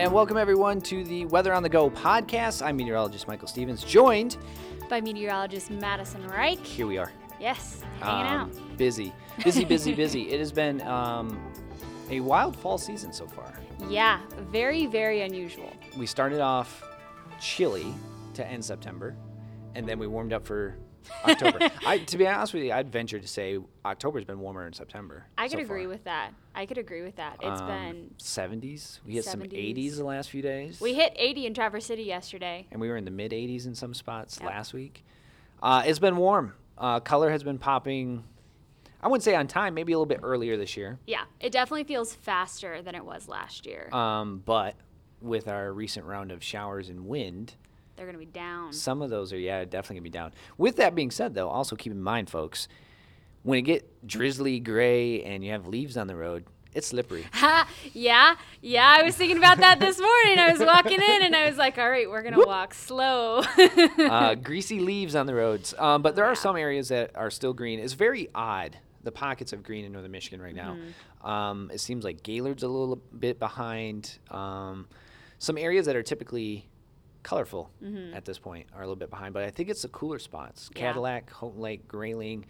And welcome everyone to the Weather on the Go podcast. I'm meteorologist Michael Stevens, joined by meteorologist Madison Reich. Here we are. Yes, hanging um, out. Busy, busy, busy, busy. It has been um, a wild fall season so far. Yeah, very, very unusual. We started off chilly to end September, and then we warmed up for October. I, to be honest with you, I'd venture to say October's been warmer than September. I could so agree far. with that. I could agree with that. It's Um, been 70s. We hit some 70s. 80s the last few days. we hit 80 in Traverse City yesterday. and we were in the mid 80s in some spots Yep. last week. Uh, it's been warm. Uh, color has been popping. I wouldn't say on time, maybe a little bit earlier this year. Yeah, it definitely feels faster than it was last year. Um, but with our recent round of showers and wind, They're gonna be down. some of those are yeah definitely gonna be down. With that being said, though, also keep in mind, folks, when it get drizzly gray and you have leaves on the road, it's slippery. Ha! yeah, yeah. I was thinking about that this morning. I was walking in and I was like, "All right, we're gonna walk slow." uh, greasy leaves on the roads. Um, but there are some areas that are still green. It's very odd. The pockets of green in northern Michigan right now. Um, it seems like Gaylord's a little bit behind. Um, some areas that are typically colorful at this point are a little bit behind. But I think it's the cooler spots: Yeah. Cadillac, Houghton Lake, Grayling.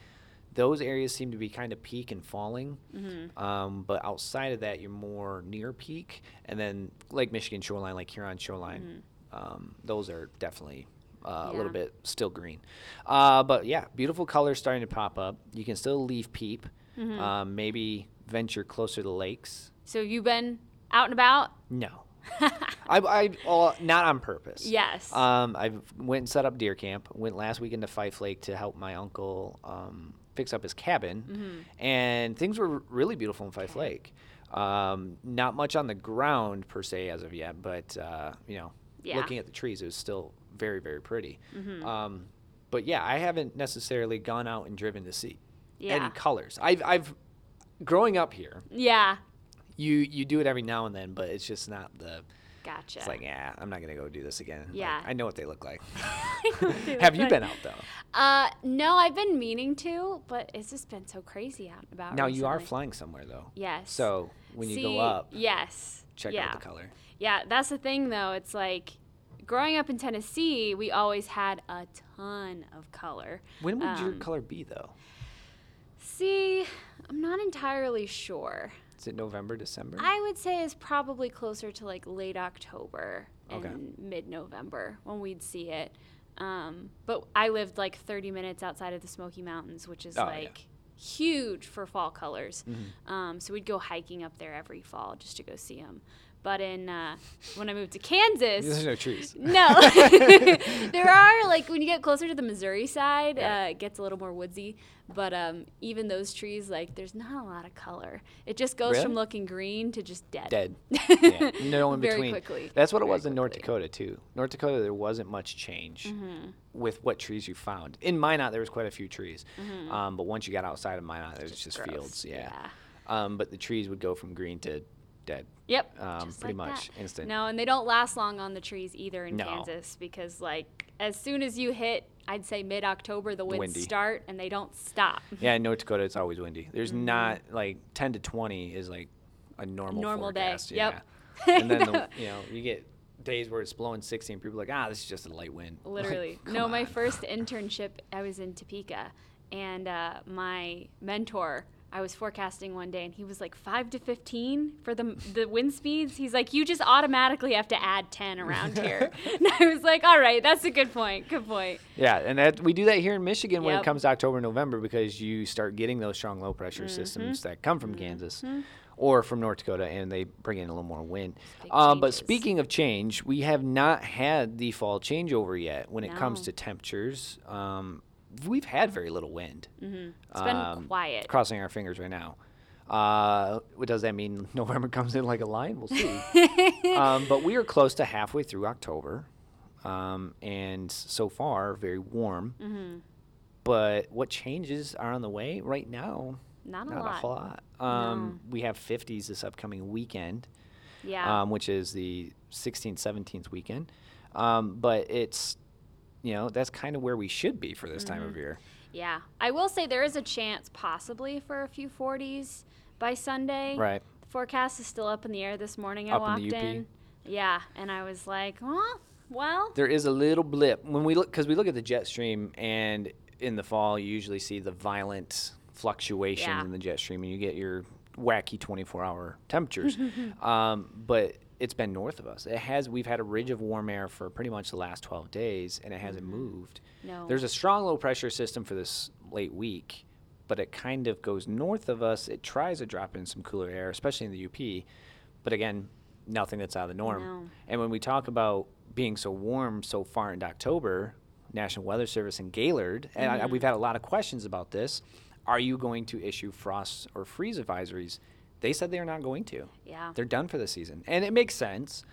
Those areas seem to be kind of peak and falling. Mm-hmm. Um, but outside of that, you're more near peak. And then Lake Michigan shoreline, like Huron shoreline, um, those are definitely uh, a Mm-hmm. Little bit still green. Uh, but yeah, beautiful colors starting to pop up. You can still leave peep. Mm-hmm. Um, maybe venture closer to lakes. so you've been out and about? No. I, I not on purpose. Yes. Um, I went and set up deer camp. Went last weekend to Fife Lake to help my uncle um, fix up his cabin, Mm-hmm. and things were really beautiful in Fife Lake. Um, not much on the ground per se as of yet, but uh, you know, Yeah. looking at the trees, it was still very very pretty. Mm-hmm. Um, but yeah, I haven't necessarily gone out and driven to see Yeah. any colors. I've I've growing up here, yeah. You you do it every now and then, but it's just not the. Gotcha. It's like, yeah, I'm not gonna go do this again. Like, Yeah. I know what they look like. They Have look you like- been out though? Uh, no, I've been meaning to, but it's just been so crazy out about. Now you are flying somewhere though. Yes. So when you go up, yes, check yeah. out the color. Yeah, that's the thing though. It's like growing up in Tennessee, we always had a ton of color. When would your Um, color be though? See, I'm not entirely sure. Is it November, December? I would say it's probably closer to like late October Okay. and mid-November when we'd see it. Um, but I lived like 30 minutes outside of the Smoky Mountains, which is Oh, yeah. like huge for fall colors. Mhm. Um, so we'd go hiking up there every fall just to go see them. But in uh, when I moved to Kansas, There's no trees. no, there are like when you get closer to the Missouri side, Yeah. uh, it gets a little more woodsy. But um, even those trees, like there's not a lot of color. It just goes from looking green to just dead. Dead. yeah. No in Very between. quickly. That's what it Very was in North. Dakota too. North Dakota, there wasn't much change Mm-hmm. with what trees you found. In Minot, there was quite a few trees, um, but once you got outside of Minot, there was just, Mm-hmm. gross. fields. Yeah. Um, but the trees would go from green to dead. Yep. Um, pretty like much that. instant. No, and they don't last long on the trees either in No. Kansas because like as soon as you hit, I'd say mid October, the winds Windy. start and they don't stop. Yeah, in North Dakota, it's always windy. There's Mm-hmm. not like 10 to 20 is like a normal, Normal day. Yep. Yeah. and then the, you know you get days where it's blowing 60 and people are like, ah, this is just a light wind. Literally. come no, my first internship, I was in Topeka, and uh, my mentor, I was forecasting one day, and he was like five to fifteen for the the wind speeds. He's like, you just automatically have to add ten around here. and I was like, all right, that's a good point. Good point. Yeah, and that we do that here in Michigan when it comes to October, November because you start getting those strong low pressure Mm-hmm. systems that come from Kansas or from North Dakota, and they bring in a little more wind. Um, but speaking of change, we have not had the fall changeover yet when it comes to temperatures. Um, we've had very little wind. It's been Um, quiet. Crossing our fingers right now. Uh, what does that mean? November comes in like a lion? We'll see. um, but we are close to halfway through October, um, and so far very warm. Mm-hmm. But what changes are on the way right now? Not a Not lot. a whole lot. Um, We have 50s this upcoming weekend, Yeah. um, which is the 16th, 17th weekend. Um, but it's, you know, that's kind of where we should be for this time Mm-hmm. of year. yeah. I will say there is a chance possibly for a few 40s by Sunday. Right. The forecast is still up in the air this morning. I Up in walked the UP? in. Yeah, and I was like, well, well, There is a little blip when we look because we look at the jet stream, and in the fall you usually see the violent fluctuations Yeah. in the jet stream, and you get your wacky 24-hour temperatures. um, but it's been north of us. It has. We've had a ridge of warm air for pretty much the last 12 days, and it hasn't mm-hmm. moved. No. There's a strong low pressure system for this late week, but it kind of goes north of us. It tries to drop in some cooler air, especially in the UP. But again, nothing that's out of the norm. No. And when we talk about being so warm so far into October, National Weather Service and Gaylord, and I, mm-hmm. we've had a lot of questions about this. Are you going to issue frost or freeze advisories? They said they are not going to. yeah. They're done for the season, and it makes sense.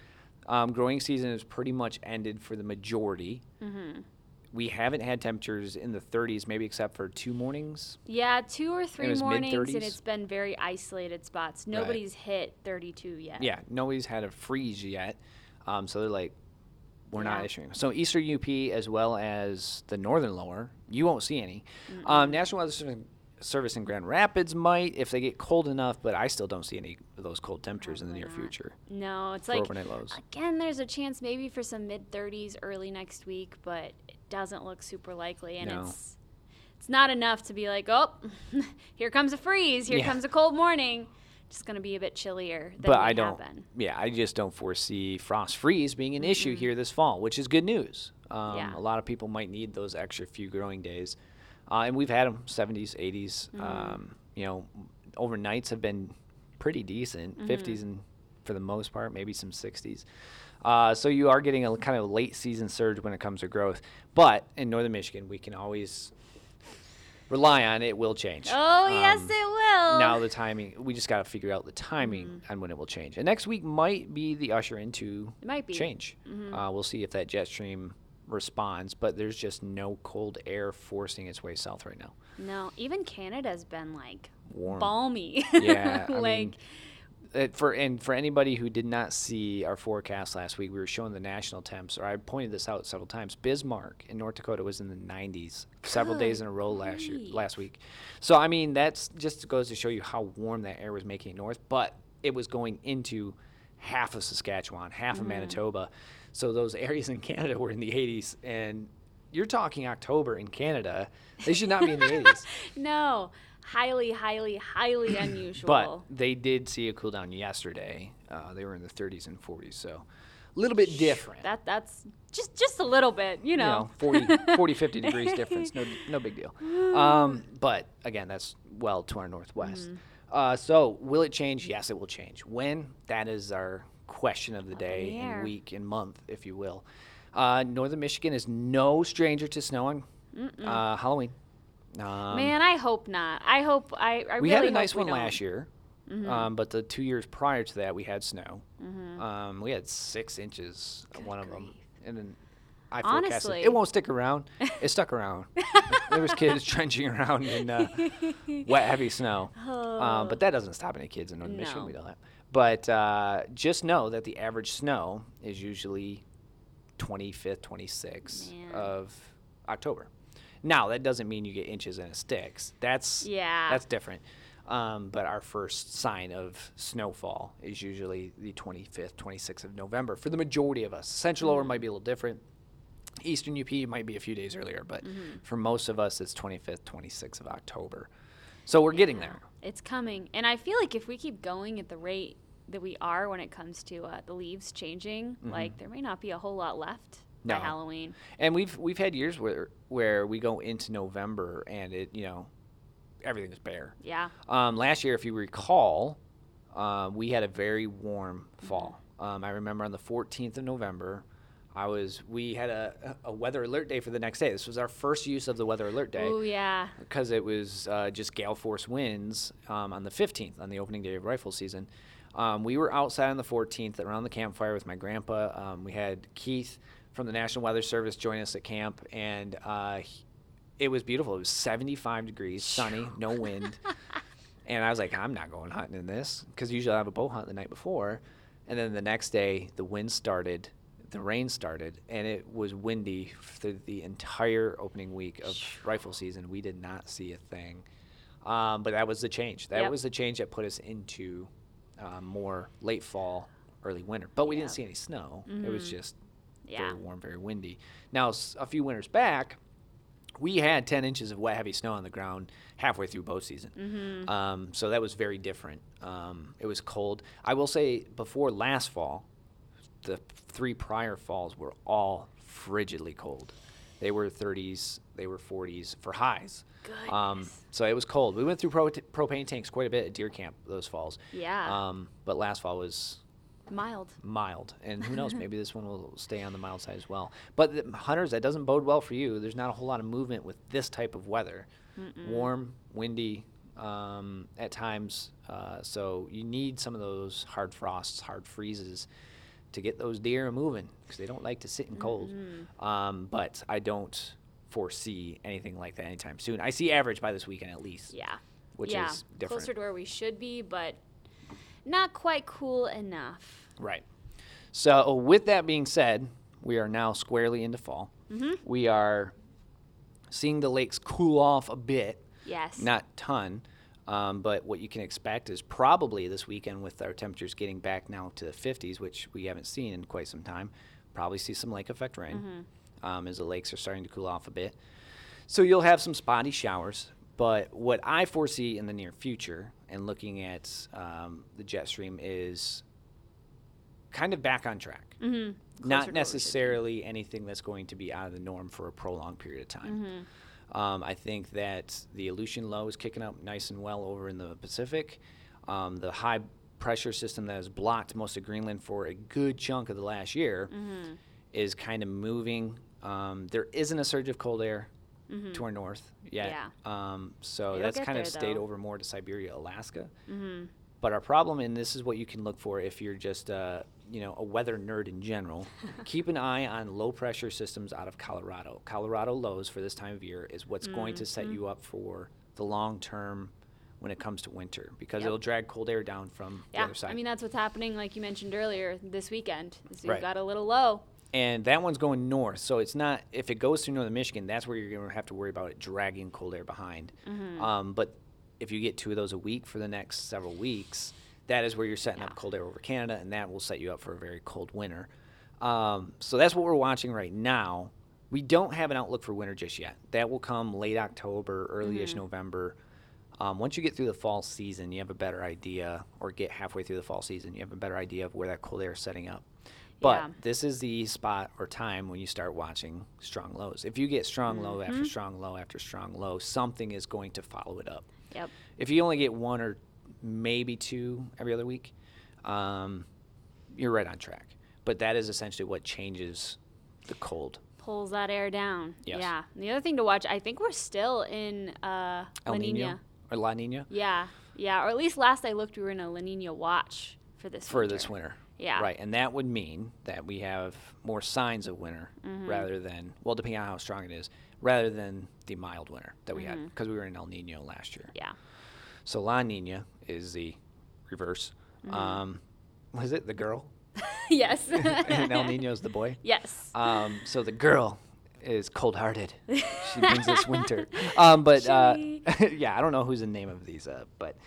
Um, growing season is pretty much ended for the majority. Mm-hmm. We haven't had temperatures in the 30s, maybe except for two mornings. Yeah, two or three mornings, and mid-thirties? it's been very isolated spots. Nobody's hit 32 yet. Yeah, nobody's had a freeze yet, um, so they're like, we're not issuing. So eastern UP as well as the northern lower, you won't see any. Um, National Weather Service- Service in Grand Rapids might if they get cold enough, but I still don't see any of those cold temperatures in the near not. future No, it's like overnight lows. again, there's a chance maybe for some mid 30s early next week, but it doesn't look super likely, and No. it's it's not enough to be like, oh, here comes a freeze, here Yeah. comes a cold morning. Just gonna be a bit chillier. Than but I don't. Yeah, I just don't foresee frost freeze being an issue here this fall, which is good news. Um, Yeah. A lot of people might need those extra few growing days, uh, and we've had them 70s, 80s. Um, you know, overnights have been pretty decent, 50s and for the most part, maybe some 60s. Uh, so you are getting a kind of late season surge when it comes to growth. But in northern Michigan, we can always rely on it will change. Oh yes, Um, it will. now the timing we just got to figure out the timing Mm-hmm. on when it will change and next week might be the usher into It might be. Mm-hmm. change uh, we'll see if that jet stream responds but there's just no cold air forcing its way south right now No, even Canada's been like Warm. balmy. yeah like mean, uh, for and for anybody who did not see our forecast last week, we were showing the national temps. Or I pointed this out several times. Bismarck in North Dakota was in the 90s several days in a row last year, last week. So I mean, that's just goes to show you how warm that air was making it north. But it was going into half of Saskatchewan, half of Manitoba. So those areas in Canada were in the 80s, and you're talking October in Canada. They should not be in the 80s. no, highly, highly, highly unusual. But they did see a cool down yesterday. Uh, they were in the 30s and 40s, so a little bit different. that that's just just a little bit, you you know. know, 40, 40, 50 degrees difference. No, no big deal. Um, but again, that's well to our northwest. Mm-hmm. Uh, so will it change? Yes, it will change. When? That is our question of the day the and week and month, if you will. Uh, Northern Michigan is no stranger to snow on uh, Halloween. Um, Man, I hope not. I hope I. I we really had a nice one last year, um, but the two years prior to that, we had snow. Um, we had six inches, Good one of them, and then I forecasted Honestly. it won't stick around. It stuck around. there was kids trenching around in uh, wet, heavy snow. Um, but that doesn't stop any kids in Northern Michigan. No. We know that. But uh, just know that the average snow is usually 25th, 26th Man. of October. Now that doesn't mean you get inches and it sticks. That's Yeah. that's different. Um, but our first sign of snowfall is usually the 25th, 26th of November for the majority of us. Central Lower might be a little different. Eastern UP might be a few days earlier, but for most of us, it's 25th, 26th of October. So we're getting there. It's coming, and I feel like if we keep going at the rate that we are when it comes to uh, the leaves changing, like there may not be a whole lot left No. by Halloween. And we've we've had years where where we go into November and it you know everything's bare. Yeah. Um, last year, if you recall, um, we had a very warm fall. Um, I remember on the 14th of November, I was we had a, a weather alert day for the next day. This was our first use of the weather alert day Oh yeah. because it was uh, just gale force winds um, on the 15th, on the opening day of rifle season. Um, we were outside on the 14th around the campfire with my grandpa. Um, we had Keith from the National Weather Service join us at camp, and uh, it was beautiful. It was 75 degrees, sunny, no wind. and I was like, I'm not going hunting in this because usually I have a bow hunt the night before. And then the next day, the wind started, the rain started, and it was windy for the entire opening week of rifle season. We did not see a thing. Um, but that was the change. That Yep. was the change that put us into uh, more late fall, early winter. But we Yeah. didn't see any snow. It was just Yeah. very warm, very windy. Now, a few winters back, we had 10 inches of wet, heavy snow on the ground halfway through bow season. Mm-hmm. Um, so that was very different. Um, it was cold. I will say, before last fall, the three prior falls were all frigidly cold. They were 30s, they were 40s for highs. Um, so it was cold. We went through pro- propane tanks quite a bit at deer camp those falls. Yeah. Um, but last fall was Mild. mild, and who knows? maybe this one will stay on the mild side as well. But the, hunters, that doesn't bode well for you. There's not a whole lot of movement with this type of weather. Warm, windy, um, at times. Uh, so you need some of those hard frosts, hard freezes, to get those deer moving because they don't like to sit in cold. Um, but I don't foresee anything like that anytime soon. I see average by this weekend at least. Yeah. Which yeah. is different. Closer to where we should be, but not quite cool enough. Right. So, with that being said, we are now squarely into fall. Mm-hmm. We are seeing the lakes cool off a bit, Yes. not ton, um, but what you can expect is probably this weekend with our temperatures getting back now to the 50s, which we haven't seen in quite some time. Probably see some lake effect rain Mm-hmm. um, as the lakes are starting to cool off a bit. So you'll have some spotty showers, but what I foresee in the near future, and looking at um, the jet stream, is kind of back on track. Mm-hmm. Not necessarily anything that's going to be out of the norm for a prolonged period of time. Mm-hmm. Um, I think that the Aleutian low is kicking up nice and well over in the Pacific. Um, the high pressure system that has blocked most of Greenland for a good chunk of the last year Mm-hmm. is kind of moving. Um, there isn't a surge of cold air to our north yet. Mm-hmm. Yeah. Um, so It'll that's kind of stayed though. over more to Siberia, Alaska. Mm-hmm. But our problem, and this is what you can look for if you're just, uh, you know, a weather nerd in general, keep an eye on low pressure systems out of Colorado. Colorado lows for this time of year is what's going to set you up for the long term when it comes to winter because Yep. it'll drag cold air down from the other side. I mean, that's what's happening, like you mentioned earlier, this weekend. we've Right. got a little low. and that one's going north, so it's not. If it goes through northern Michigan, that's where you're going to have to worry about it dragging cold air behind. Mm-hmm. Um, but if you get two of those a week for the next several weeks, that is where you're setting Yeah. up cold air over Canada, and that will set you up for a very cold winter. Um, so that's what we're watching right now. We don't have an outlook for winter just yet. That will come late October, early-ish Mm-hmm. November. Um, once you get through the fall season, you have a better idea, or get halfway through the fall season, you have a better idea of where that cold air is setting up. But Yeah. this is the spot or time when you start watching strong lows. If you get strong low Mm-hmm. after strong low after strong low, something is going to follow it up. Yep. If you only get one or maybe two every other week, um, you're right on track. But that is essentially what changes the cold. Pulls that air down. Yes. Yeah. And the other thing to watch, I think we're still in uh, El La Nino Nina. or La Nina Yeah. Yeah. Or at least last I looked, we were in a La Nina watch for this for winter. this winter. Yeah. Right, and that would mean that we have more signs of winter Mm-hmm. rather than well, depending on how strong it is, rather than the mild winter that we had Mm-hmm. because we were in El Nino last year. Yeah. So La Nina is the reverse. Mm-hmm. Um, was it the girl? yes. and El Nino's the boy. yes. Um, so the girl is cold-hearted. she brings us winter. Um, but uh, yeah, I don't know who's the name of these, uh, but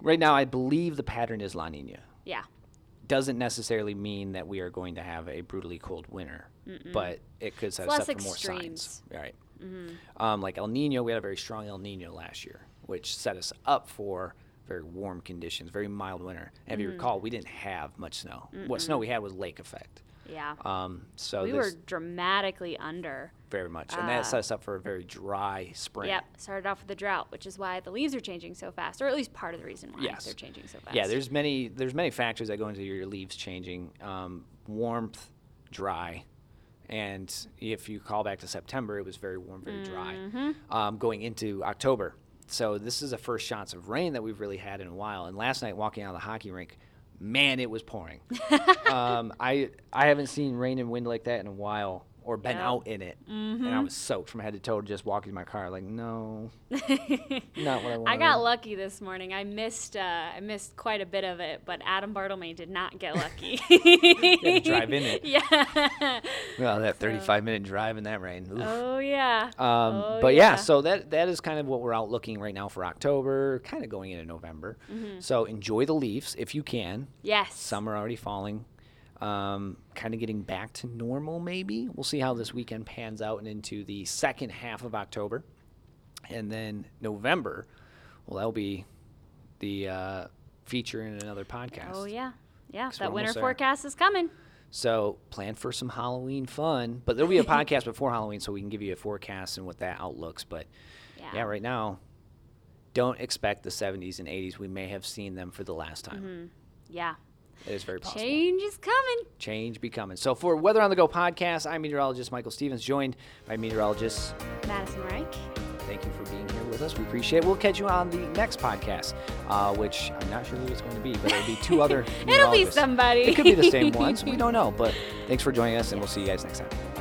right now I believe the pattern is La Nina. yeah. Doesn't necessarily mean that we are going to have a brutally cold winter, but it could set us up for more signs. Right. Um, like El Nino, we had a very strong El Nino last year, which set us up for very warm conditions, very mild winter. And if you recall, we didn't have much snow. What snow we had was lake effect. Yeah. Um, so we were dramatically under. very much, and Ah. that set us up for a very dry spring. Yep. Started off with the drought, which is why the leaves are changing so fast, or at least part of the reason why Yes. they're changing so fast. Yeah, there's many there's many factors that go into your leaves changing. Um, warmth, dry, and if you call back to September, it was very warm, very Mm-hmm. dry. Um, going into October, so this is the first shots of rain that we've really had in a while. And last night, walking out of the hockey rink, man, it was pouring. um, I I haven't seen rain and wind like that in a while. Or been Yep. out in it, and I was soaked from head to toe just walking to my car. Like, no, not what I wanted. I got lucky this morning. I missed uh, I missed quite a bit of it, but Adam Bartlemy did not get lucky. drive in it. Yeah. Well, that 35 minute drive in that rain. Oof. oh yeah. Um, Oh, but yeah. yeah. so that that is kind of what we're out looking right now for October, kind of going into November. Mm-hmm. So enjoy the leaves if you can. yes. Some are already falling. Um, kind of getting back to normal, maybe. We'll see how this weekend pans out and into the second half of October. And then November, well, that'll be the uh, feature in another podcast. Oh yeah. Yeah, That winter forecast is coming. So plan for some Halloween fun, but there'll be a podcast before Halloween, so we can give you a forecast and what that outlooks. But Yeah. yeah, right now, don't expect the 70s and 80s. We may have seen them for the last time. Yeah. It is very possible. Change is coming. Change be coming. So for Weather on the Go podcast, I'm meteorologist Michael Stevens, joined by meteorologist. Madison Reich. Thank you for being here with us. We appreciate it. We'll catch you on the next podcast, uh, which I'm not sure who it's going to be, but it'll be two other It'll be somebody. It could be the same ones. We don't know. But thanks for joining us, and we'll see you guys next time.